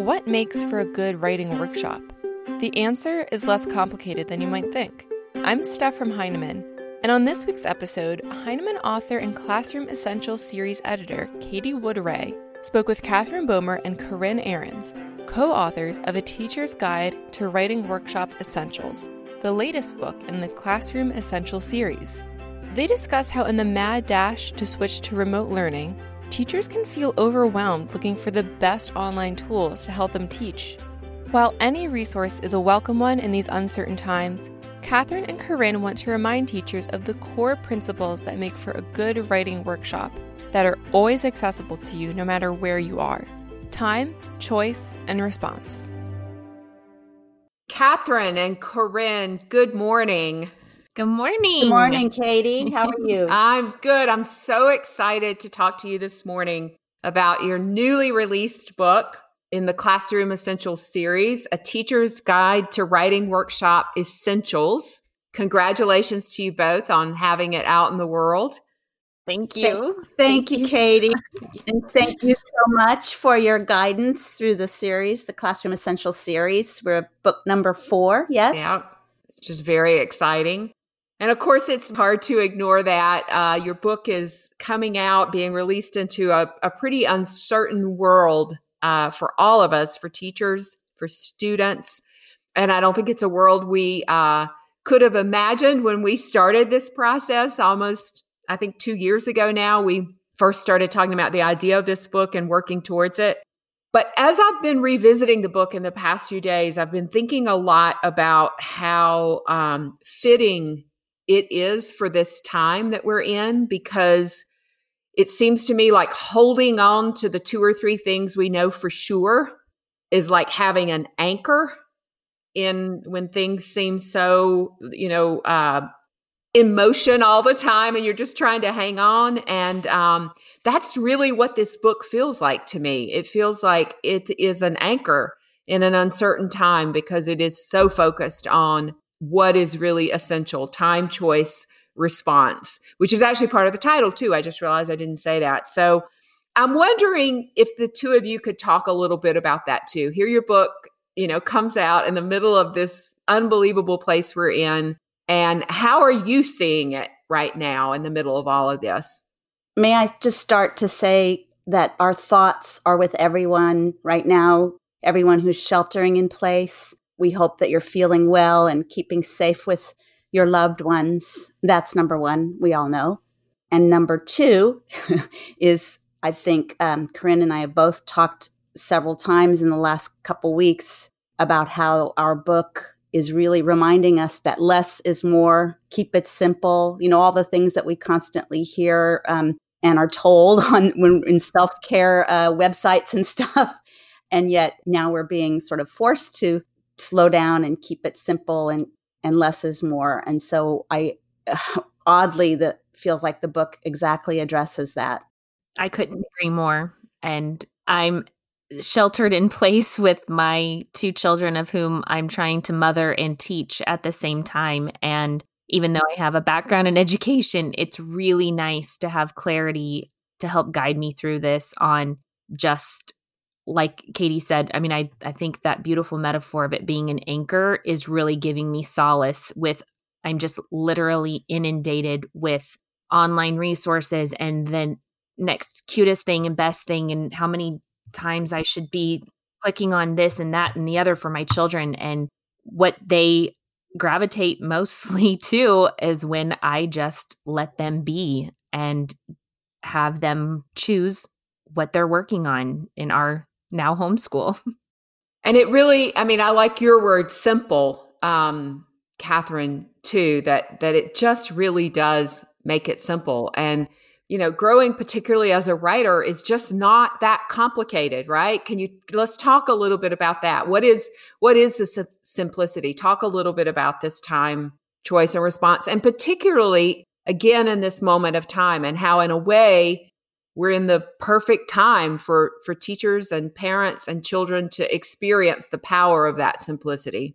What makes for a good writing workshop? The answer is less complicated than you might think. I'm Steph from Heinemann, and on this week's episode, Heinemann author and Classroom Essentials series editor Katie Wood Ray spoke with Katherine Bomer and Corinne Ahrens, co authors of A Teacher's Guide to Writing Workshop Essentials, the latest book in the Classroom Essentials series. They discuss how, in the mad dash to switch to remote learning, teachers can feel overwhelmed looking for the best online tools to help them teach. While any resource is a welcome one in these uncertain times, Katherine and Corinne want to remind teachers of the core principles that make for a good writing workshop that are always accessible to you no matter where you are time, choice, and response. Katherine and Corinne, good morning. Good morning. Good morning, Katie. How are you? I'm good. I'm so excited to talk to you this morning about your newly released book in the Classroom Essentials series, A Teacher's Guide to Writing Workshop Essentials. Congratulations to you both on having it out in the world. Thank you. Thank, thank you, Katie. and thank you so much for your guidance through the series, the Classroom Essentials series. We're book number four, yes? Yeah, it's just very exciting. And of course, it's hard to ignore that. Uh, your book is coming out, being released into a, a pretty uncertain world uh, for all of us, for teachers, for students. And I don't think it's a world we uh, could have imagined when we started this process almost, I think, two years ago now. We first started talking about the idea of this book and working towards it. But as I've been revisiting the book in the past few days, I've been thinking a lot about how um, fitting it is for this time that we're in because it seems to me like holding on to the two or three things we know for sure is like having an anchor in when things seem so you know uh emotion all the time and you're just trying to hang on. And um that's really what this book feels like to me. It feels like it is an anchor in an uncertain time because it is so focused on what is really essential time choice response which is actually part of the title too. I just realized i didn't say that. So i'm wondering if the two of you could talk a little bit about that too. Here your book you know comes out in the middle of this unbelievable place we're in and how are you seeing it right now in the middle of all of this? May i just start to say that our thoughts are with everyone right now everyone who's sheltering in place we hope that you're feeling well and keeping safe with your loved ones. That's number one, we all know. And number two is I think um, Corinne and I have both talked several times in the last couple weeks about how our book is really reminding us that less is more, keep it simple, you know, all the things that we constantly hear um, and are told on when in self-care uh, websites and stuff. And yet now we're being sort of forced to slow down and keep it simple and and less is more. And so i oddly that feels like the book exactly addresses that. I couldn't agree more. And i'm sheltered in place with my two children of whom i'm trying to mother and teach at the same time. And even though i have a background in education it's really nice to have clarity to help guide me through this on just like Katie said, I mean, I, I think that beautiful metaphor of it being an anchor is really giving me solace with I'm just literally inundated with online resources and then next cutest thing and best thing and how many times I should be clicking on this and that and the other for my children. And what they gravitate mostly to is when I just let them be and have them choose what they're working on in our now homeschool. And it really, I mean, I like your word simple, um, Katherine, too, that that it just really does make it simple. And, you know, growing particularly as a writer is just not that complicated, right? Can you let's talk a little bit about that? What is what is the simplicity? Talk a little bit about this time choice and response, and particularly again in this moment of time and how in a way we're in the perfect time for for teachers and parents and children to experience the power of that simplicity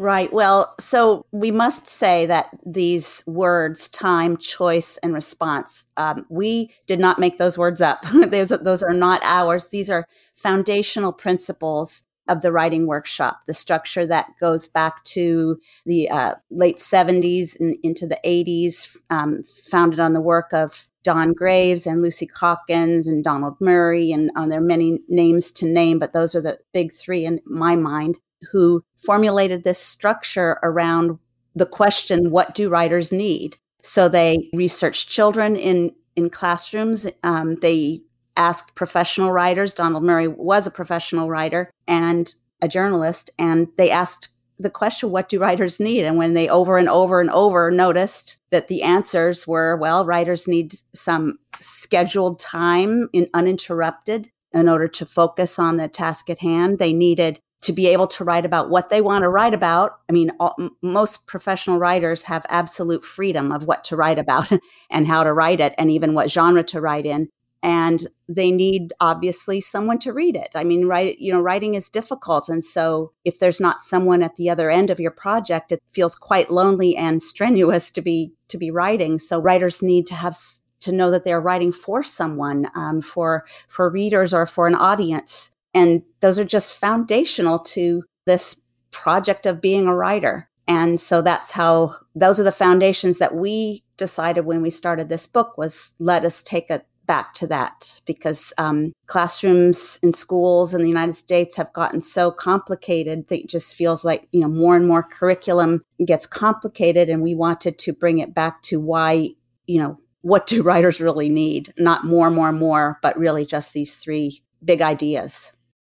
Right. Well, so we must say that these words, time, choice, and response, um, we did not make those words up. those, those are not ours. These are foundational principles of the writing workshop, the structure that goes back to the uh, late 70s and into the 80s, um, founded on the work of Don Graves and Lucy Calkins and Donald Murray. And uh, there are many names to name, but those are the big three in my mind who formulated this structure around the question what do writers need? So they researched children in, in classrooms. Um, they asked professional writers. Donald Murray was a professional writer and a journalist. And they asked the question, what do writers need? And when they over and over and over noticed that the answers were, well, writers need some scheduled time in uninterrupted in order to focus on the task at hand. They needed to be able to write about what they want to write about. I mean, all, most professional writers have absolute freedom of what to write about and how to write it, and even what genre to write in. And they need obviously someone to read it. I mean, write, you know, writing is difficult, and so if there's not someone at the other end of your project, it feels quite lonely and strenuous to be to be writing. So writers need to have to know that they're writing for someone, um, for for readers or for an audience and those are just foundational to this project of being a writer. And so that's how those are the foundations that we decided when we started this book was let us take it back to that because um, classrooms in schools in the United States have gotten so complicated that it just feels like you know more and more curriculum gets complicated, and we wanted to bring it back to why you know what do writers really need, not more, more, more, but really just these three big ideas.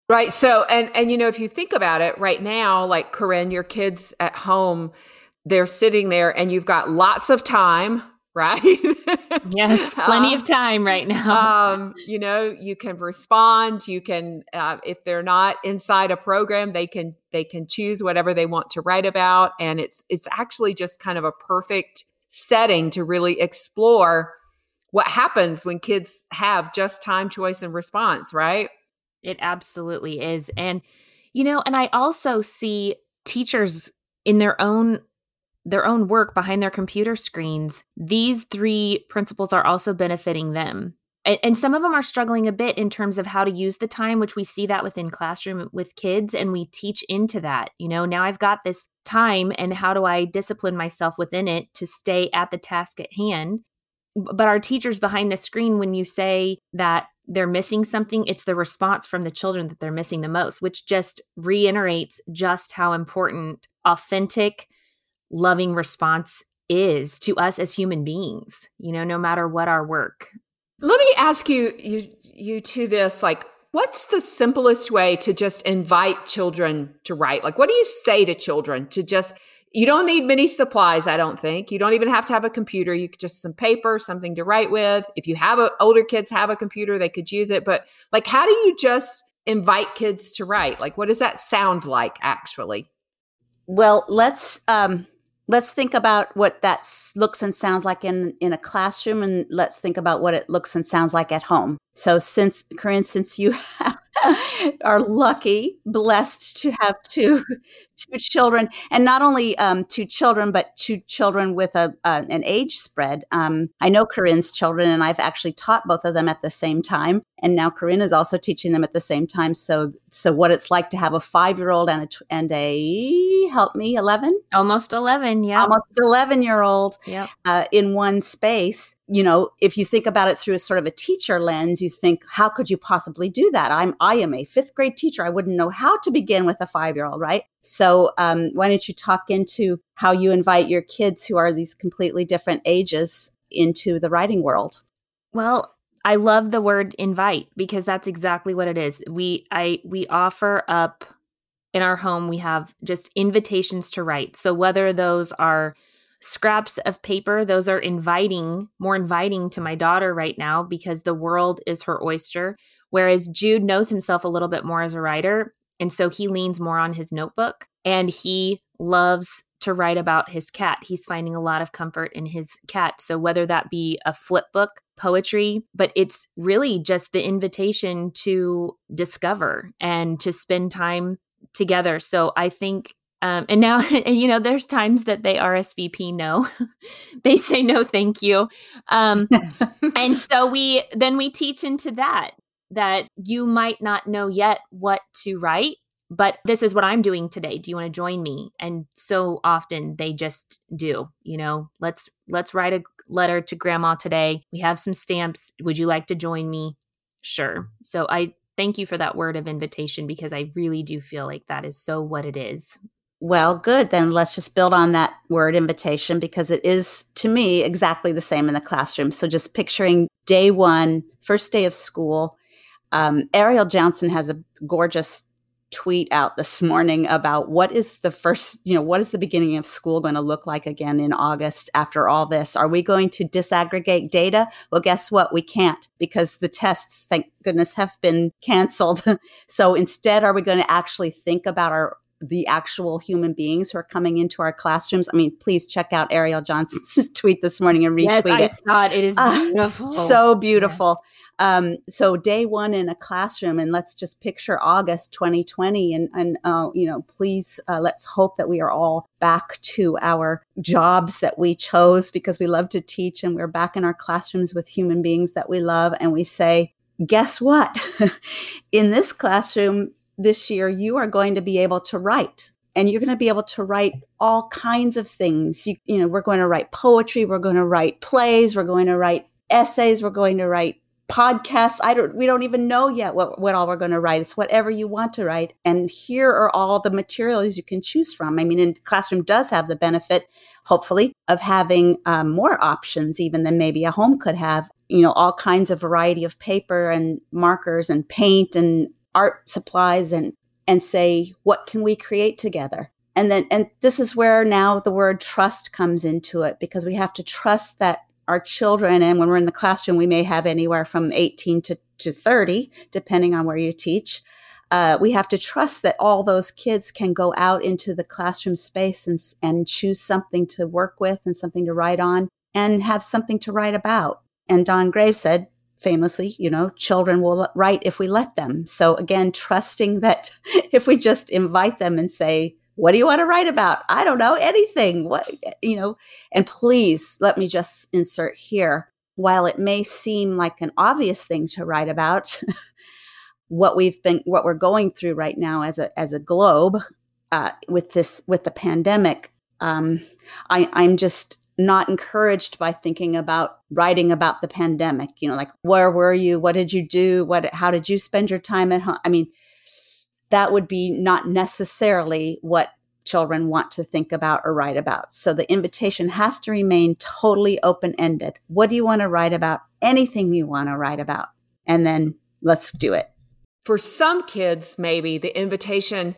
Right. So, and, and, you know, if you think about it right now, like Corinne, your kids at home, they're sitting there and you've got lots of time, right? Yes, plenty um, of time right now. um, you know, you can respond. You can, uh, if they're not inside a program, they can they can choose whatever they want to write about, and it's it's actually just kind of a perfect setting to really explore what happens when kids have just time, choice, and response, right? It absolutely is. And you know, and I also see teachers in their own their own work behind their computer screens. These three principles are also benefiting them. And, and some of them are struggling a bit in terms of how to use the time, which we see that within classroom with kids and we teach into that. You know, now I've got this time and how do I discipline myself within it to stay at the task at hand? But our teachers behind the screen, when you say that they're missing something, it's the response from the children that they're missing the most, which just reiterates just how important authentic, loving response is to us as human beings, you know, no matter what our work. Let me ask you you you to this like what's the simplest way to just invite children to write? Like what do you say to children to just you don't need many supplies i don't think. You don't even have to have a computer. You could just some paper something to write with. If you have a, older kids have a computer they could use it. But like how do you just invite kids to write? Like what does that sound like actually? Well let's um let's think about what that looks and sounds like in in a classroom and let's think about what it looks and sounds like at home so since corinne since you are lucky, blessed to have two two children, and not only um, two children, but two children with a, an age spread. Um, I know Corinne's children, and I've actually taught both of them at the same time, and now Corinne is also teaching them at the same time. So, so what it's like to have a five year old and a and a help me eleven, almost eleven, yeah, almost eleven year old, yeah, uh, in one space you know, if you think about it through a sort of a teacher lens, you think, how could you possibly do that? I'm, I am a fifth grade teacher. I wouldn't know how to begin with a five year old, right? So, um, why don't you talk into how you invite your kids who are these completely different ages into the writing world? Well, I love the word invite because that's exactly what it is. We, I, we offer up in our home, we have just invitations to write. So, whether those are scraps of paper those are inviting more inviting to my daughter right now because the world is her oyster whereas jude knows himself a little bit more as a writer and so he leans more on his notebook and he loves to write about his cat. He's finding a lot of comfort in his cat. So whether that be a flip book poetry but it's really just the invitation to discover and to spend time together. So i think Um, and now, you know, there's times that they RSVP no, they say no, thank you. Um, and so we then we teach into that that you might not know yet what to write, but this is what I'm doing today. Do you want to join me? And so often they just do. You know, let's let's write a letter to grandma today. We have some stamps. Would you like to join me? Sure. So I thank you for that word of invitation because I really do feel like that is so what it is. Well, good. Then let's just build on that word invitation because it is, to me, exactly the same in the classroom. So just picturing day one, first day of school. Um, Ariel Johnson has a gorgeous tweet out this morning about what is the first, you know, what is the beginning of school going to look like again in August after all this? Are we going to disaggregate data? Well, guess what? We can't because the tests, thank goodness, have been canceled. so instead, are we going to actually think about our the actual human beings who are coming into our classrooms. I mean, please check out Ariel Johnson's tweet this morning and retweet yes, I it. Saw it. It is beautiful. Uh, so beautiful. Um, so day one in a classroom, and let's just picture August 2020, and and uh, you know, please uh, let's hope that we are all back to our jobs that we chose because we love to teach, and we're back in our classrooms with human beings that we love, and we say, guess what? in this classroom this year, you are going to be able to write and you're going to be able to write all kinds of things. You, you know, we're going to write poetry, we're going to write plays, we're going to write essays, we're going to write podcasts. I don't we don't even know yet what, what all we're going to write. It's whatever you want to write. And here are all the materials you can choose from. I mean, in classroom does have the benefit, hopefully, of having um, more options even than maybe a home could have. You know, all kinds of variety of paper and markers and paint and art supplies and and say what can we create together? And then and this is where now the word trust comes into it because we have to trust that our children and when we're in the classroom we may have anywhere from 18 to, to 30 depending on where you teach. Uh, we have to trust that all those kids can go out into the classroom space and, and choose something to work with and something to write on and have something to write about. And don graves said famously, you know, children will write if we let them. So again, trusting that if we just invite them and say, what do you want to write about? I don't know, anything. What, you know, and please let me just insert here. While it may seem like an obvious thing to write about, what we've been, what we're going through right now as a as a globe uh, with this with the pandemic, um, I, I'm just not encouraged by thinking about writing about the pandemic you know like where were you? What did you do? What how did you spend your time at home? I mean that would be not necessarily what children want to think about or write about. So the invitation has to remain totally open ended what do you want to write about? Anything you want to write about and then let's do it. For some kids maybe the invitation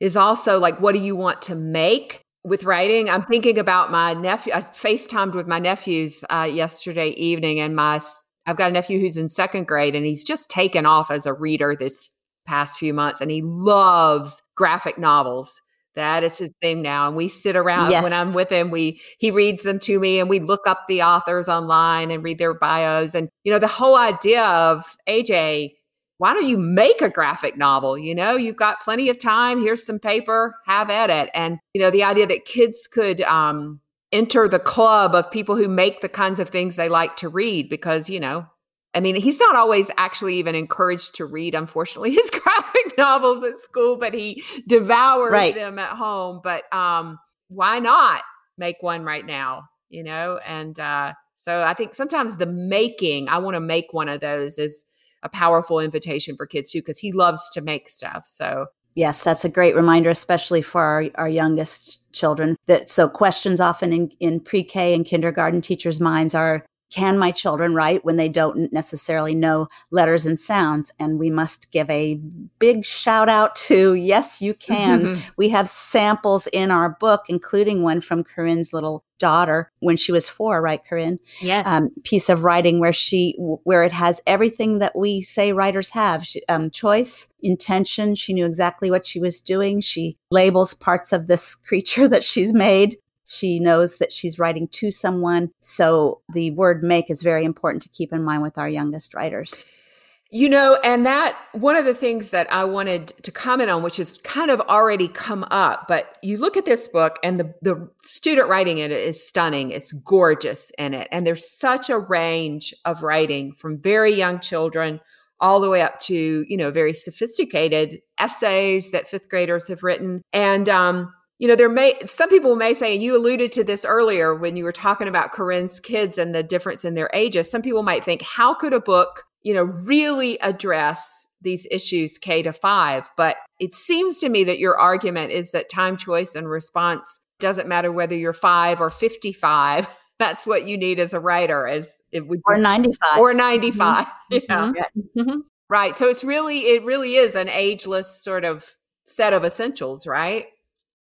is also like what do you want to make with writing, I'm thinking about my nephew. I FaceTimed with my nephews uh, yesterday evening, and my I've got a nephew who's in second grade, and he's just taken off as a reader this past few months, and he loves graphic novels. That is his thing now, and we sit around yes. when I'm with him. We he reads them to me, and we look up the authors online and read their bios, and you know the whole idea of AJ why don't you make a graphic novel? You know, you've got plenty of time. Here's some paper, have at it. And, you know, the idea that kids could um, enter the club of people who make the kinds of things they like to read because, you know, I mean, he's not always actually even encouraged to read, unfortunately, his graphic novels at school, but he devours right. them at home. But um, why not make one right now? You know, and uh, so I think sometimes the making, I want to make one of those is a powerful invitation for kids too because he loves to make stuff so yes that's a great reminder especially for our, our youngest children that so questions often in, in pre-k and kindergarten teachers minds are can my children write when they don't necessarily know letters and sounds? And we must give a big shout out to yes, you can. we have samples in our book, including one from Corinne's little daughter when she was four, right, Corinne? Yes. Um, piece of writing where she where it has everything that we say writers have: she, um, choice, intention. She knew exactly what she was doing. She labels parts of this creature that she's made she knows that she's writing to someone. So the word make is very important to keep in mind with our youngest writers. You know, and that one of the things that I wanted to comment on, which has kind of already come up, but you look at this book and the, the student writing in it is stunning. It's gorgeous in it. And there's such a range of writing from very young children all the way up to, you know, very sophisticated essays that fifth graders have written. And, um, you know, there may, some people may say, and you alluded to this earlier when you were talking about Corinne's kids and the difference in their ages. Some people might think, how could a book you know, really address these issues K to five. But it seems to me that your argument is that time choice and response doesn't matter whether you're five or 55. That's what you need as a writer, as it would or 95 or 95. Mm-hmm. Yeah. Mm-hmm. Right. So it's really, it really is an ageless sort of set of essentials, right?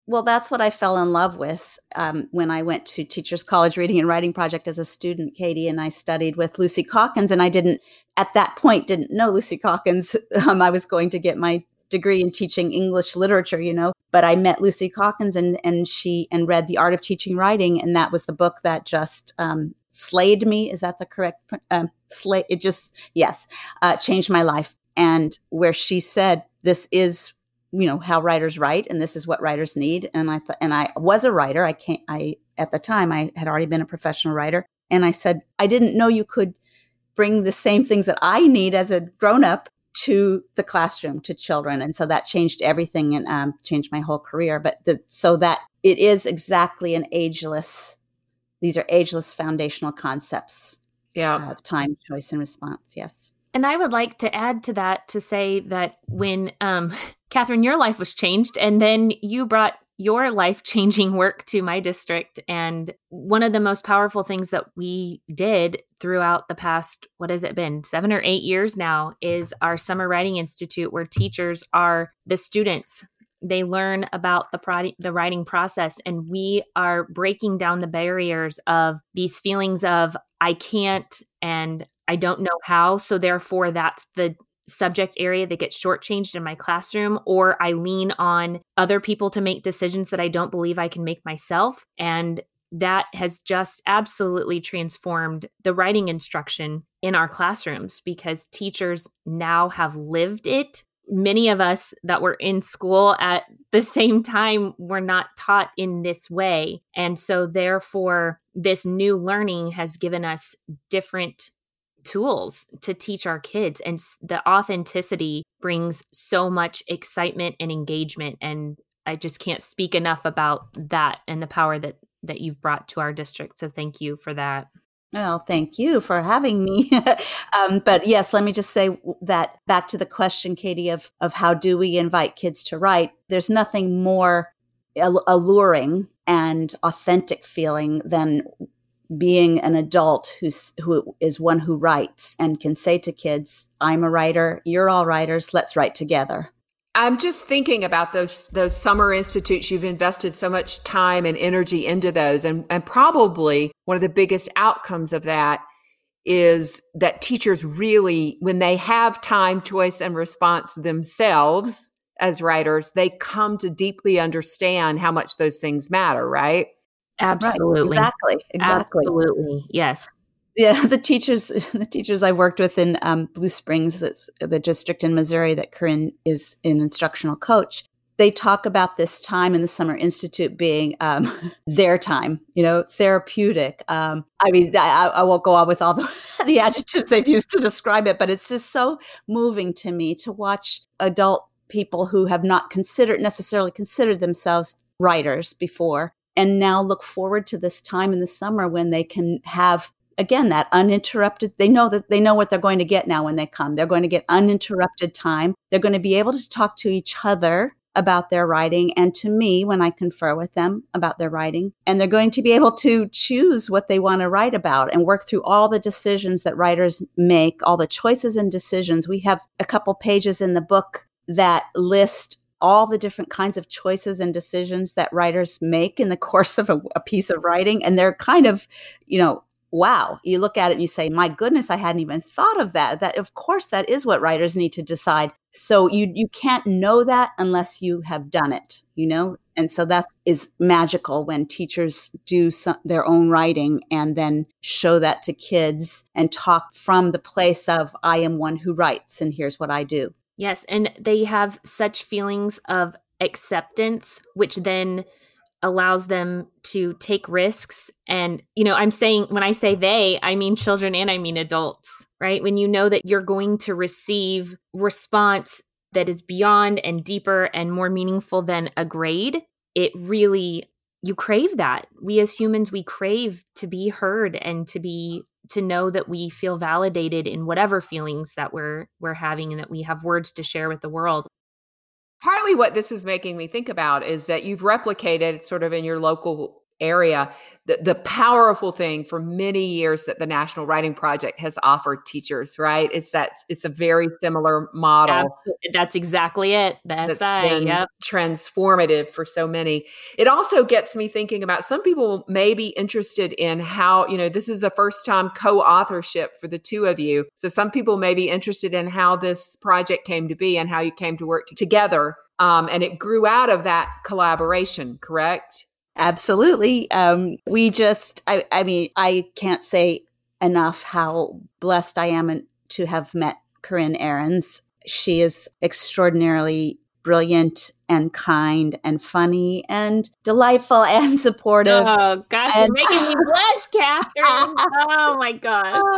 Well, that's what I fell in love with um, when I went to Teachers College Reading and Writing Project as a student, Katie, and I studied with Lucy Calkins. And I didn't, at that point, didn't know Lucy Calkins. Um, I was going to get my degree in teaching English literature, you know. But I met Lucy Calkins and and she and read The Art of Teaching Writing, and that was the book that just um, slayed me. Is that the correct um, slay? It just yes, uh, changed my life. And where she said, "This is you know how writers write and this is what writers need and i thought and i was a writer i can't i at the time i had already been a professional writer and i said i didn't know you could bring the same things that i need as a grown up to the classroom to children and so that changed everything and um, changed my whole career but the, so that it is exactly an ageless these are ageless foundational concepts yeah. of time choice and response yes and I would like to add to that to say that when, um, Katherine, your life was changed, and then you brought your life changing work to my district. And one of the most powerful things that we did throughout the past, what has it been, seven or eight years now, is our Summer Writing Institute, where teachers are the students. They learn about the pro- the writing process, and we are breaking down the barriers of these feelings of I can't and I don't know how. So therefore, that's the subject area that gets shortchanged in my classroom, or I lean on other people to make decisions that I don't believe I can make myself. And that has just absolutely transformed the writing instruction in our classrooms because teachers now have lived it. Many of us that were in school at the same time were not taught in this way. And so, therefore, this new learning has given us different tools to teach our kids and the authenticity brings so much excitement and engagement and i just can't speak enough about that and the power that that you've brought to our district so thank you for that well, thank you for having me. um, but yes, let me just say that back to the question, Katie, of of how do we invite kids to write? There's nothing more alluring and authentic feeling than being an adult who's who is one who writes and can say to kids, "I'm a writer. You're all writers. Let's write together." I'm just thinking about those those summer institutes. You've invested so much time and energy into those, and and probably one of the biggest outcomes of that is that teachers really, when they have time, choice, and response themselves as writers, they come to deeply understand how much those things matter. Right? Absolutely. Right. Exactly. Exactly. Absolutely. Yes. Yeah, the teachers, the teachers I've worked with in um, Blue Springs, that's the district in Missouri that Corinne is an instructional coach. They talk about this time in the Summer Institute being um, their time, you know, therapeutic. Um, I mean, I, I, won't go on with all the, the adjectives they've used to describe it, but it's just so moving to me to watch adult people who have not considered necessarily considered themselves writers before and now look forward to this time in the summer when they can have again that uninterrupted they know that they know what they're going to get now when they come they're going to get uninterrupted time they're going to be able to talk to each other about their writing and to me when I confer with them about their writing. And they're going to be able to choose what they want to write about and work through all the decisions that writers make, all the choices and decisions. We have a couple pages in the book that list all the different kinds of choices and decisions that writers make in the course of a, a, piece of writing and they're kind of you know wow. You look at it and you say my goodness i hadn't even thought of that. That of course that is what writers need to decide. So you you can't know that unless you have done it you know? And so that is magical when teachers do some, their own writing and then show that to kids and talk from the place of i am one who writes and here's what i do yes and they have such feelings of acceptance which then allows them to take risks. And you know i'm saying when i say they i mean children and i mean adults right? When you know that you're going to receive response that is beyond and deeper and more meaningful than a grade it really you crave that. We as humans we crave to be heard and to be to know that we feel validated in whatever feelings that we're we're having and that we have words to share with the world. Partly what this is making me think about is that you've replicated sort of in your local area the, the powerful thing for many years that the national writing project has offered teachers right? It's that it's a very similar model. That's exactly it that's, that's been yep. transformative for so many. It also gets me thinking about some people may be interested in how you know this is a first time co-authorship for the two of you so some people may be interested in how this project came to be and how you came to work together um, and it grew out of that collaboration correct Absolutely. Um, we just, I, I mean, I can't say enough how blessed I am to have met Corinne Ahrens. She is extraordinarily brilliant and kind and funny and delightful and supportive. Oh gosh, and- you're making me blush, Katherine. oh my god.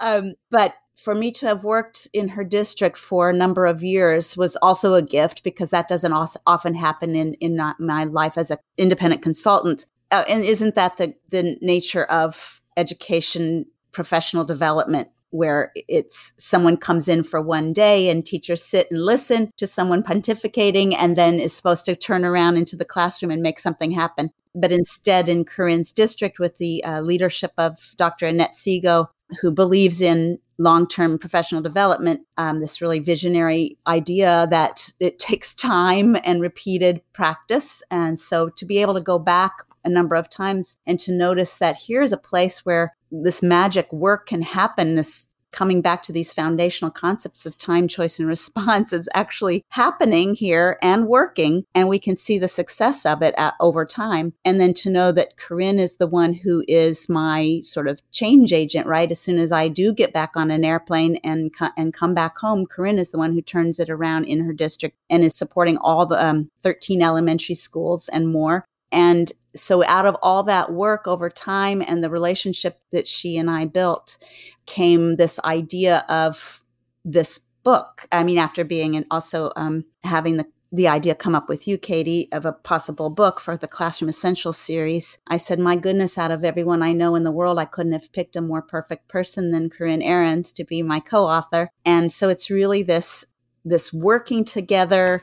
Um, but for me to have worked in her district for a number of years was also a gift because that doesn't often happen in in my life as an independent consultant. Uh, and isn't that the the nature of education, professional development? Where it's someone comes in for one day and teachers sit and listen to someone pontificating and then is supposed to turn around into the classroom and make something happen. But instead, in Corinne's district, with the uh, leadership of Dr. Annette Seago, who believes in long term professional development, um, this really visionary idea that it takes time and repeated practice. And so to be able to go back a number of times and to notice that here's a place where this magic work can happen, this coming back to these foundational concepts of time, choice, and response is actually happening here and working. And we can see the success of it at, over time. And then to know that Corinne is the one who is my sort of change agent, right? As soon as I do get back on an airplane and, and come back home, Corinne is the one who turns it around in her district and is supporting all the um, 13 elementary schools and more. And so, out of all that work over time and the relationship that she and I built, came this idea of this book. I mean, after being and also um, having the the idea come up with you, Katie, of a possible book for the Classroom Essentials series. I said, My goodness, out of everyone I know in the world, I couldn't have picked a more perfect person than Corinne Ahrens to be my co-author. And so it's really this this working together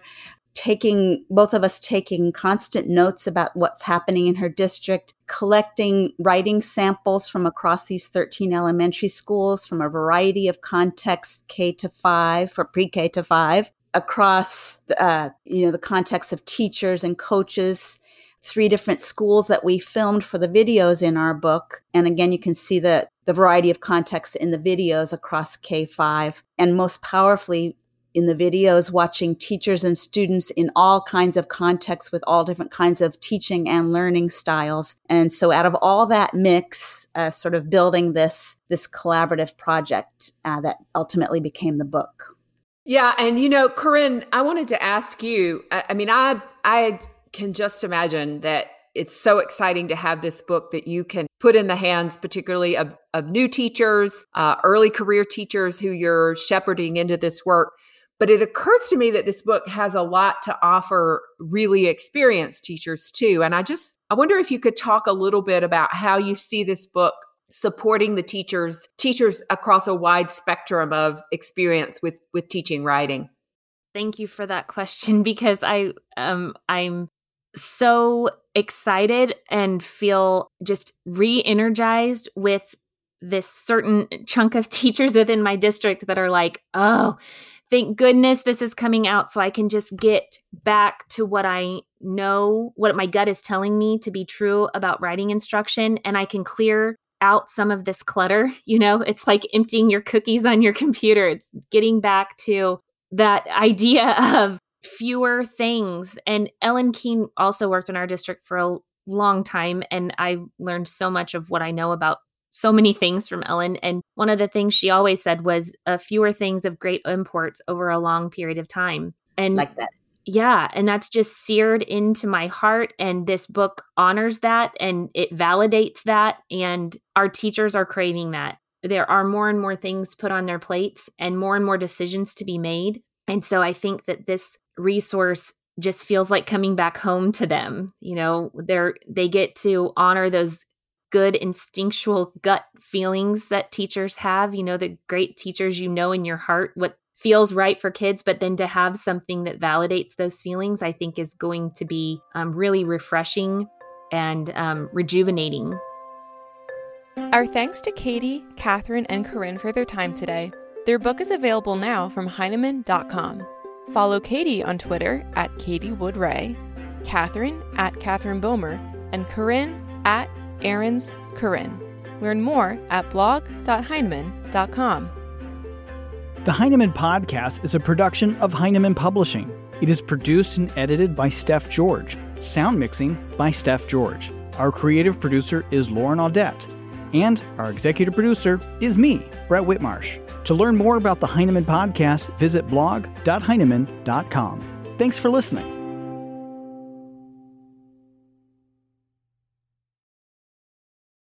taking both of us taking constant notes about what's happening in her district collecting writing samples from across these 13 elementary schools from a variety of contexts k to 5 for pre-k to 5 across uh, you know the context of teachers and coaches three different schools that we filmed for the videos in our book. And again you can see the the variety of contexts in the videos across k5 and most powerfully in the videos, watching teachers and students in all kinds of contexts with all different kinds of teaching and learning styles. And so, out of all that mix, uh, sort of building this this collaborative project uh, that ultimately became the book. Yeah, and you know, Corinne, I wanted to ask you. I, I mean, I I can just imagine that it's so exciting to have this book that you can put in the hands, particularly of, of new teachers, uh, early career teachers who you're shepherding into this work. But it occurs to me that this book has a lot to offer really experienced teachers too. And I just, I wonder if you could talk a little bit about how you see this book supporting the teachers teachers across a wide spectrum of experience with with teaching writing thank you for that question because i um i'm so excited and feel just re-energized with this certain chunk of teachers within my district that are like oh thank goodness this is coming out so I can just get back to what I know, what my gut is telling me to be true about writing instruction. And I can clear out some of this clutter. You know, it's like emptying your cookies on your computer. It's getting back to that idea of fewer things. And Ellin Keene also worked in our district for a long time. And I learned so much of what I know about so many things from Ellin. And one of the things she always said was uh, fewer things of great import over a long period of time. And like that. Yeah. And that's just seared into my heart. And this book honors that and it validates that. And our teachers are craving that. There are more and more things put on their plates and more and more decisions to be made. And so I think that this resource just feels like coming back home to them. You know, they're they get to honor those good instinctual gut feelings that teachers have, you know, the great teachers you know in your heart what feels right for kids, but then to have something that validates those feelings, I think is going to be um, really refreshing and um, rejuvenating. Our thanks to Katie, Katherine, and Corinne for their time today. Their book is available now from Heinemann.com. Follow Katie on Twitter at Katie Wood Ray, Katherine at Katherine Bomer, and Corinne at Ahrens Corinne. Learn more at blog.heinemann.com. The Heinemann Podcast is a production of Heinemann Publishing. It is produced and edited by Steph George. Sound mixing by Steph George. Our creative producer is Lauren Audette. And our executive producer is me, Brett Whitmarsh. To learn more about the Heinemann Podcast, visit blog.heinemann.com. Thanks for listening.